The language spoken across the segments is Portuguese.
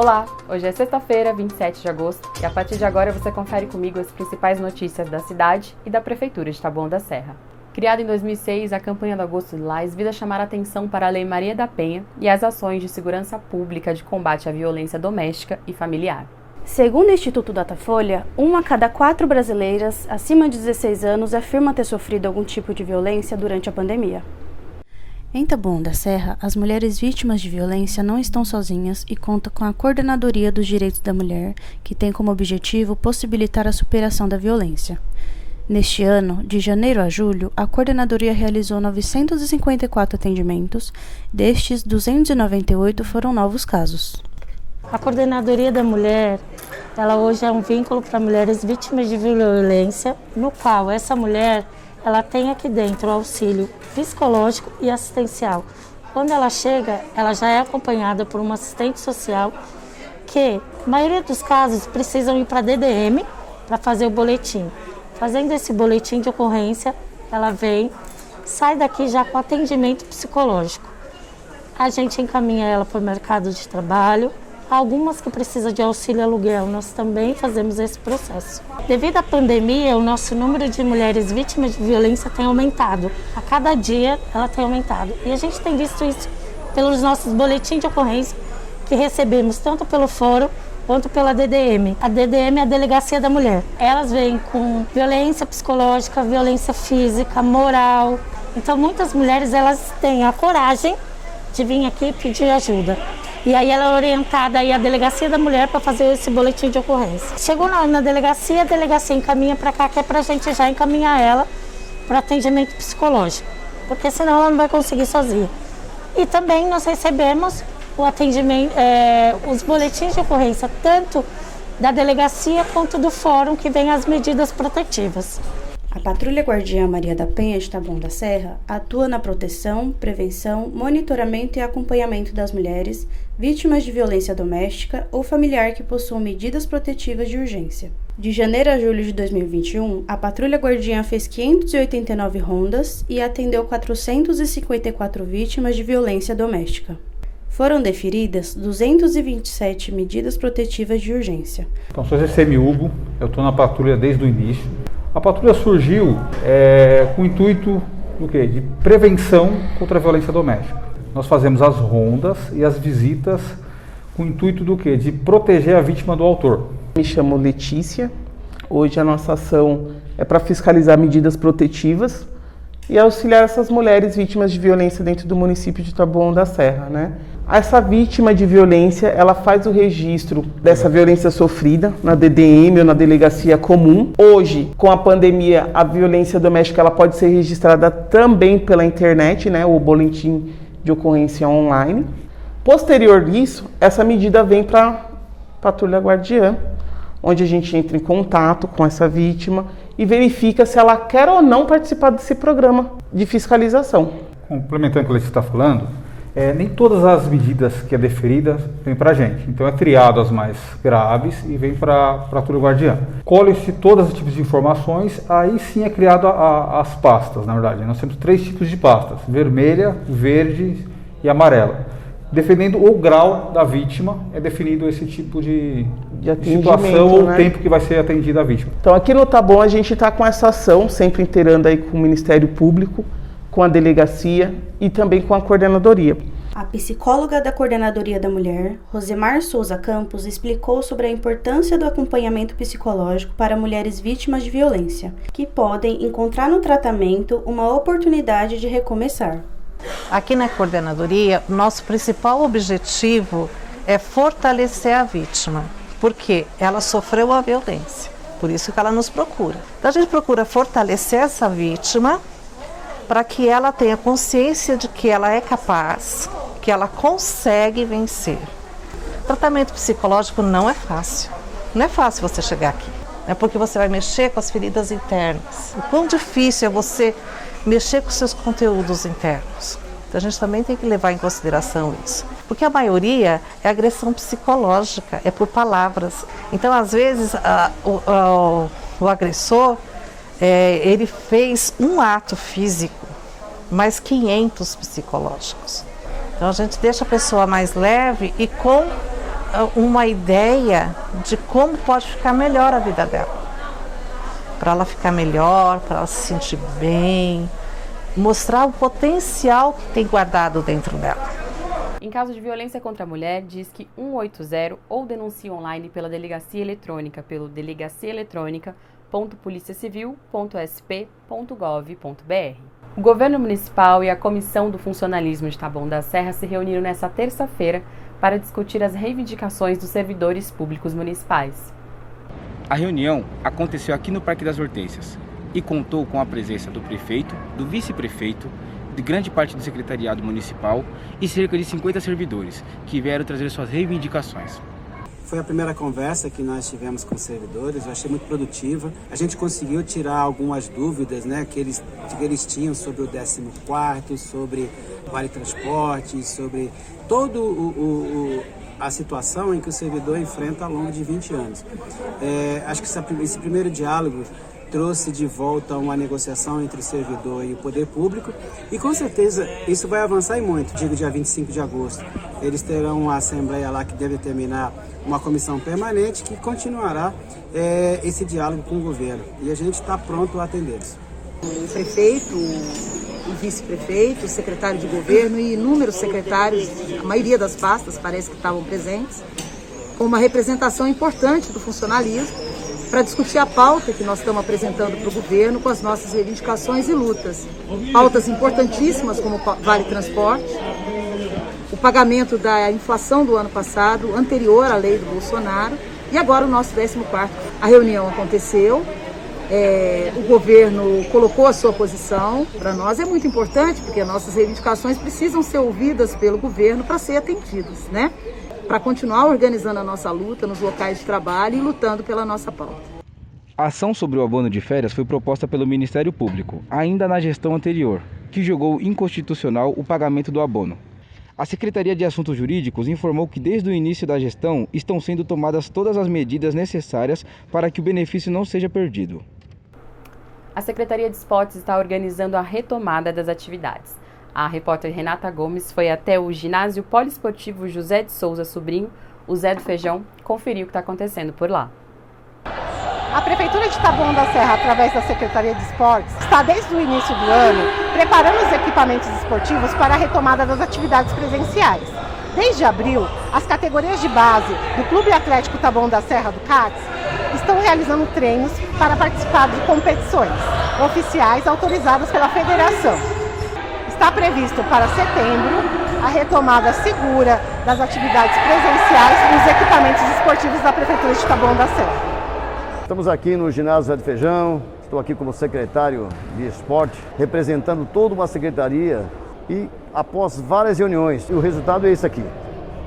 Olá, hoje é sexta-feira, 27 de agosto, e a partir de agora você confere comigo as principais notícias da cidade e da Prefeitura de Taboão da Serra. Criada em 2006, a campanha do Agosto Lilás visa chamar atenção para a Lei Maria da Penha e as ações de segurança pública de combate à violência doméstica e familiar. Segundo o Instituto Datafolha, uma a cada quatro brasileiras acima de 16 anos afirma ter sofrido algum tipo de violência durante a pandemia. Em Taboão da Serra, as mulheres vítimas de violência não estão sozinhas e conta com a Coordenadoria dos Direitos da Mulher, que tem como objetivo possibilitar a superação da violência. Neste ano, de janeiro a julho, a coordenadoria realizou 954 atendimentos, destes 298 foram novos casos. A Coordenadoria da Mulher, ela hoje é um vínculo para mulheres vítimas de violência, no qual essa mulher ela tem aqui dentro o auxílio psicológico e assistencial. Quando ela chega, ela já é acompanhada por uma assistente social que, na maioria dos casos, precisam ir para a DDM para fazer o boletim. Fazendo esse boletim de ocorrência, ela vem, sai daqui já com atendimento psicológico. A gente encaminha ela para o mercado de trabalho, Algumas que precisam de auxílio aluguel, nós também fazemos esse processo. Devido à pandemia, o nosso número de mulheres vítimas de violência tem aumentado. A cada dia ela tem aumentado. E a gente tem visto isso pelos nossos boletins de ocorrência que recebemos tanto pelo fórum quanto pela DDM. A DDM é a Delegacia da Mulher. Elas vêm com violência psicológica, violência física, moral. Então muitas mulheres elas têm a coragem de vir aqui pedir ajuda. E aí ela é orientada aí à delegacia da mulher para fazer esse boletim de ocorrência. Chegou na, na delegacia, a delegacia encaminha para cá, que é para a gente já encaminhar ela para atendimento psicológico, porque senão ela não vai conseguir sozinha. E também nós recebemos o atendimento, é, os boletins de ocorrência, tanto da delegacia quanto do fórum que vem as medidas protetivas. A Patrulha Guardiã Maria da Penha de Taboão da Serra atua na proteção, prevenção, monitoramento e acompanhamento das mulheres vítimas de violência doméstica ou familiar que possuam medidas protetivas de urgência. De janeiro a julho de 2021, a Patrulha Guardiã fez 589 rondas e atendeu 454 vítimas de violência doméstica. Foram deferidas 227 medidas protetivas de urgência. Então, sou GCM Hugo, eu estou na patrulha desde o início. A patrulha surgiu é, com o intuito do quê? de prevenção contra a violência doméstica. Nós fazemos as rondas e as visitas com o intuito do quê? De proteger a vítima do autor. Me chamo Letícia. Hoje a nossa ação é para fiscalizar medidas protetivas e auxiliar essas mulheres vítimas de violência dentro do município de Taboão da Serra, né? Essa vítima de violência, ela faz o registro dessa violência sofrida na DDM ou na delegacia comum. Hoje, com a pandemia, a violência doméstica ela pode ser registrada também pela internet, né? O boletim de ocorrência online. Posterior disso, essa medida vem para patrulha guardiã, onde a gente entra em contato com essa vítima e verifica se ela quer ou não participar desse programa de fiscalização. Complementando o que você está falando, é, nem todas as medidas que é deferida vêm para a gente. Então é triado as mais graves e vem para a Patrulha Guardiã. Colhe-se todos os tipos de informações, aí sim é criado a, a, as pastas, na verdade. Nós temos três tipos de pastas, vermelha, verde e amarela. Defendendo o grau da vítima, é definido esse tipo de, de situação ou né? tempo que vai ser atendida a vítima. Então aqui no Bom a gente está com essa ação, sempre inteirando aí com o Ministério Público, com a delegacia e também com a coordenadoria. A psicóloga da Coordenadoria da Mulher, Rosemar Souza Campos, explicou sobre a importância do acompanhamento psicológico para mulheres vítimas de violência, que podem encontrar no tratamento uma oportunidade de recomeçar. Aqui na coordenadoria, nosso principal objetivo é fortalecer a vítima, porque ela sofreu a violência. Por isso que ela nos procura. Então a gente procura fortalecer essa vítima para que ela tenha consciência de que ela é capaz, que ela consegue vencer. tratamento psicológico não é fácil. Não é fácil você chegar aqui. É porque você vai mexer com as feridas internas. O quão difícil é você mexer com seus conteúdos internos. Então a gente também tem que levar em consideração isso. Porque a maioria é agressão psicológica, é por palavras. Então, às vezes, a, o, a, o agressor é, ele fez um ato físico, mas 500 psicológicos. Então a gente deixa a pessoa mais leve e com ah, uma ideia de como pode ficar melhor a vida dela. Para ela ficar melhor, para ela se sentir bem, mostrar o potencial que tem guardado dentro dela. Em caso de violência contra a mulher, diz que 180 ou denuncie online pela delegacia eletrônica pelo delegaciaeletrônica.policiacivil.sp.gov.br. O governo municipal e a Comissão do Funcionalismo de Taboão da Serra se reuniram nesta terça-feira para discutir as reivindicações dos servidores públicos municipais. A reunião aconteceu aqui no Parque das Hortênsias e contou com a presença do prefeito, do vice-prefeito, de grande parte do secretariado municipal e cerca de 50 servidores que vieram trazer suas reivindicações. Foi a primeira conversa que nós tivemos com os servidores, eu achei muito produtiva. A gente conseguiu tirar algumas dúvidas né, que, eles, que eles tinham sobre o 14, sobre Vale Transporte, sobre todo o, o, o a situação em que o servidor enfrenta ao longo de 20 anos. É, acho que esse primeiro diálogo trouxe de volta uma negociação entre o servidor e o poder público e com certeza isso vai avançar e muito. Digo dia 25 de agosto, eles terão uma assembleia lá que deve terminar uma comissão permanente que continuará é, esse diálogo com o governo e a gente está pronto a atendê-los. O prefeito, o vice-prefeito, o secretário de governo e inúmeros secretários, a maioria das pastas parece que estavam presentes, com uma representação importante do funcionalismo para discutir a pauta que nós estamos apresentando para o governo com as nossas reivindicações e lutas. Pautas importantíssimas como Vale Transporte, o pagamento da inflação do ano passado, anterior à lei do Bolsonaro, e agora o nosso 14 A reunião aconteceu, é, o governo colocou a sua posição. Para nós é muito importante, porque nossas reivindicações precisam ser ouvidas pelo governo para ser atendidas, né? Para continuar organizando a nossa luta nos locais de trabalho e lutando pela nossa pauta. A ação sobre o abono de férias foi proposta pelo Ministério Público, ainda na gestão anterior, que julgou inconstitucional o pagamento do abono. A Secretaria de Assuntos Jurídicos informou que desde o início da gestão estão sendo tomadas todas as medidas necessárias para que o benefício não seja perdido. A Secretaria de Esportes está organizando a retomada das atividades. A repórter Renata Gomes foi até o ginásio poliesportivo José de Souza Sobrinho, o Zé do Feijão, conferir o que está acontecendo por lá. A Prefeitura de Taboão da Serra, através da Secretaria de Esportes, está desde o início do ano preparando os equipamentos esportivos para a retomada das atividades presenciais. Desde abril, as categorias de base do Clube Atlético Taboão da Serra do CATS estão realizando treinos para participar de competições oficiais autorizadas pela federação. Está previsto para setembro a retomada segura das atividades presenciais nos equipamentos esportivos da Prefeitura de Taboão da Serra. Estamos aqui no ginásio de Feijão, estou aqui como secretário de esporte, representando toda uma secretaria e após várias reuniões, o resultado é esse aqui.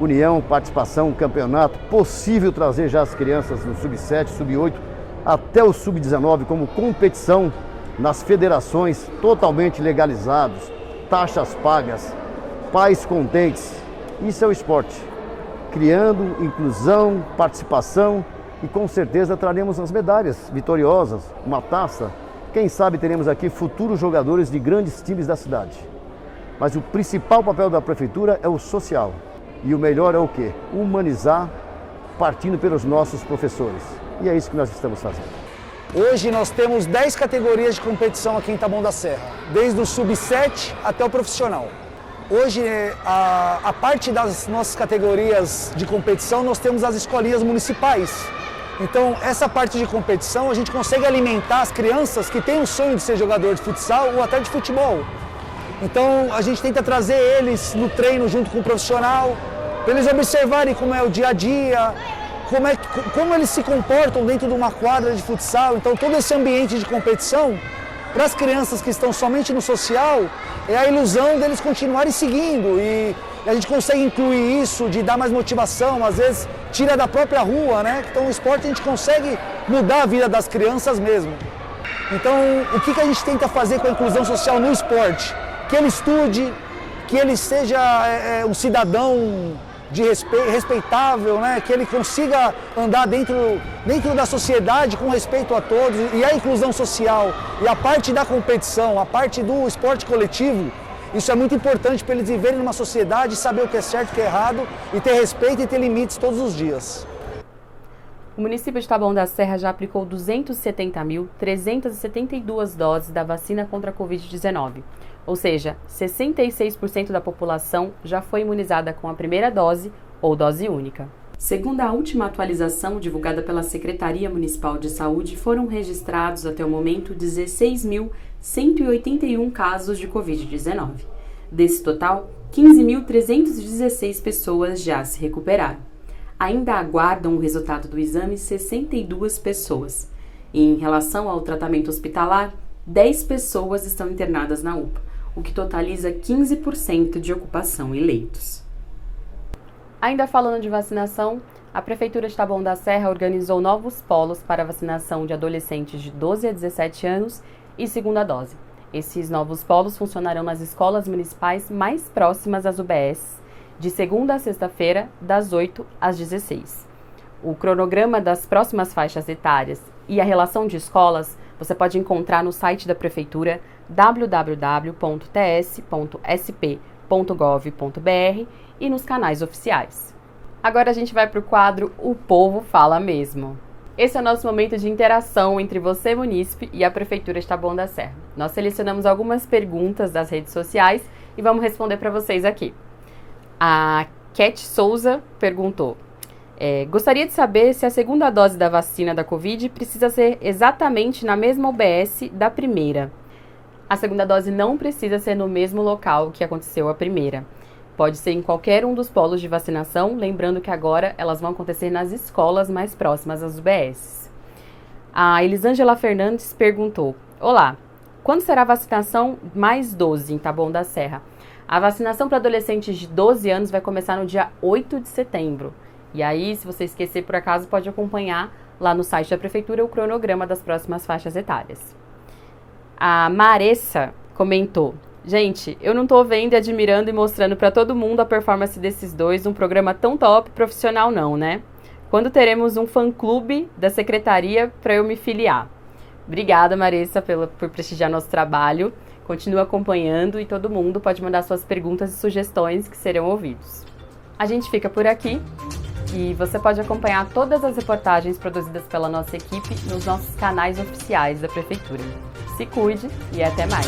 União, participação, campeonato, possível trazer já as crianças no sub-7, sub-8 até o sub-19 como competição nas federações totalmente legalizados, taxas pagas, pais contentes. Isso é o esporte. Criando inclusão, participação e com certeza traremos as medalhas vitoriosas, uma taça. Quem sabe teremos aqui futuros jogadores de grandes times da cidade. Mas o principal papel da prefeitura é o social. E o melhor é o quê? Humanizar, partindo pelos nossos professores. E é isso que nós estamos fazendo. Hoje nós temos 10 categorias de competição aqui em Taboão da Serra, desde o sub-7 até o profissional. Hoje, a, a, parte das nossas categorias de competição, nós temos as escolinhas municipais. Então, essa parte de competição, a gente consegue alimentar as crianças que têm o sonho de ser jogador de futsal ou até de futebol. Então, a gente tenta trazer eles no treino junto com o profissional, para eles observarem como é o dia a dia, como, é, como eles se comportam dentro de uma quadra de futsal. Então, todo esse ambiente de competição, para as crianças que estão somente no social, é a ilusão deles continuarem seguindo. E a gente consegue incluir isso, de dar mais motivação, às vezes tira da própria rua, né? Então, o esporte a gente consegue mudar a vida das crianças mesmo. Então, o que, que a gente tenta fazer com a inclusão social no esporte? Que ele estude, que ele seja é, um cidadão de respeito, respeitável, né? que ele consiga andar dentro, dentro da sociedade com respeito a todos e a inclusão social e a parte da competição, a parte do esporte coletivo, Isso é muito importante para eles viverem numa sociedade, saber o que é certo e o que é errado e ter respeito e ter limites todos os dias. O município de Taboão da Serra já aplicou 270.372 doses da vacina contra a Covid-19, ou seja, 66% da população já foi imunizada com a primeira dose ou dose única. Segundo a última atualização divulgada pela Secretaria Municipal de Saúde, foram registrados até o momento 16.181 casos de Covid-19. Desse total, 15.316 pessoas já se recuperaram ainda aguardam o resultado do exame 62 pessoas. E em relação ao tratamento hospitalar, 10 pessoas estão internadas na UPA, o que totaliza 15% de ocupação em leitos. Ainda falando de vacinação, a Prefeitura de Taboão da Serra organizou novos polos para vacinação de adolescentes de 12 a 17 anos e segunda dose. Esses novos polos funcionarão nas escolas municipais mais próximas às UBS de segunda a sexta-feira, das 8 às 16. O cronograma das próximas faixas etárias e a relação de escolas você pode encontrar no site da Prefeitura www.ts.sp.gov.br e nos canais oficiais. Agora a gente vai para o quadro O Povo Fala Mesmo. Esse é o nosso momento de interação entre você, munícipe, e a Prefeitura de Taboão da Serra. Nós selecionamos algumas perguntas das redes sociais e vamos responder para vocês aqui. A Cat Souza perguntou: é, Gostaria de saber se a segunda dose da vacina da Covid precisa ser exatamente na mesma UBS da primeira. A segunda dose não precisa ser no mesmo local que aconteceu a primeira. Pode ser em qualquer um dos polos de vacinação, lembrando que agora elas vão acontecer nas escolas mais próximas às UBS. A Elisângela Fernandes perguntou: Olá, quando será a vacinação mais 12 em Taboão da Serra? A vacinação para adolescentes de 12 anos vai começar no dia 8 de setembro. E aí, se você esquecer por acaso, pode acompanhar lá no site da prefeitura o cronograma das próximas faixas etárias. A Maressa comentou: Gente, eu não tô vendo e admirando e mostrando para todo mundo a performance desses dois num programa tão top profissional, não, né? Quando teremos um fã-clube da secretaria para eu me filiar? Obrigada, Maressa, pela, por prestigiar nosso trabalho. Continue acompanhando e todo mundo pode mandar suas perguntas e sugestões que serão ouvidos. A gente fica por aqui e você pode acompanhar todas as reportagens produzidas pela nossa equipe nos nossos canais oficiais da Prefeitura. Se cuide e até mais!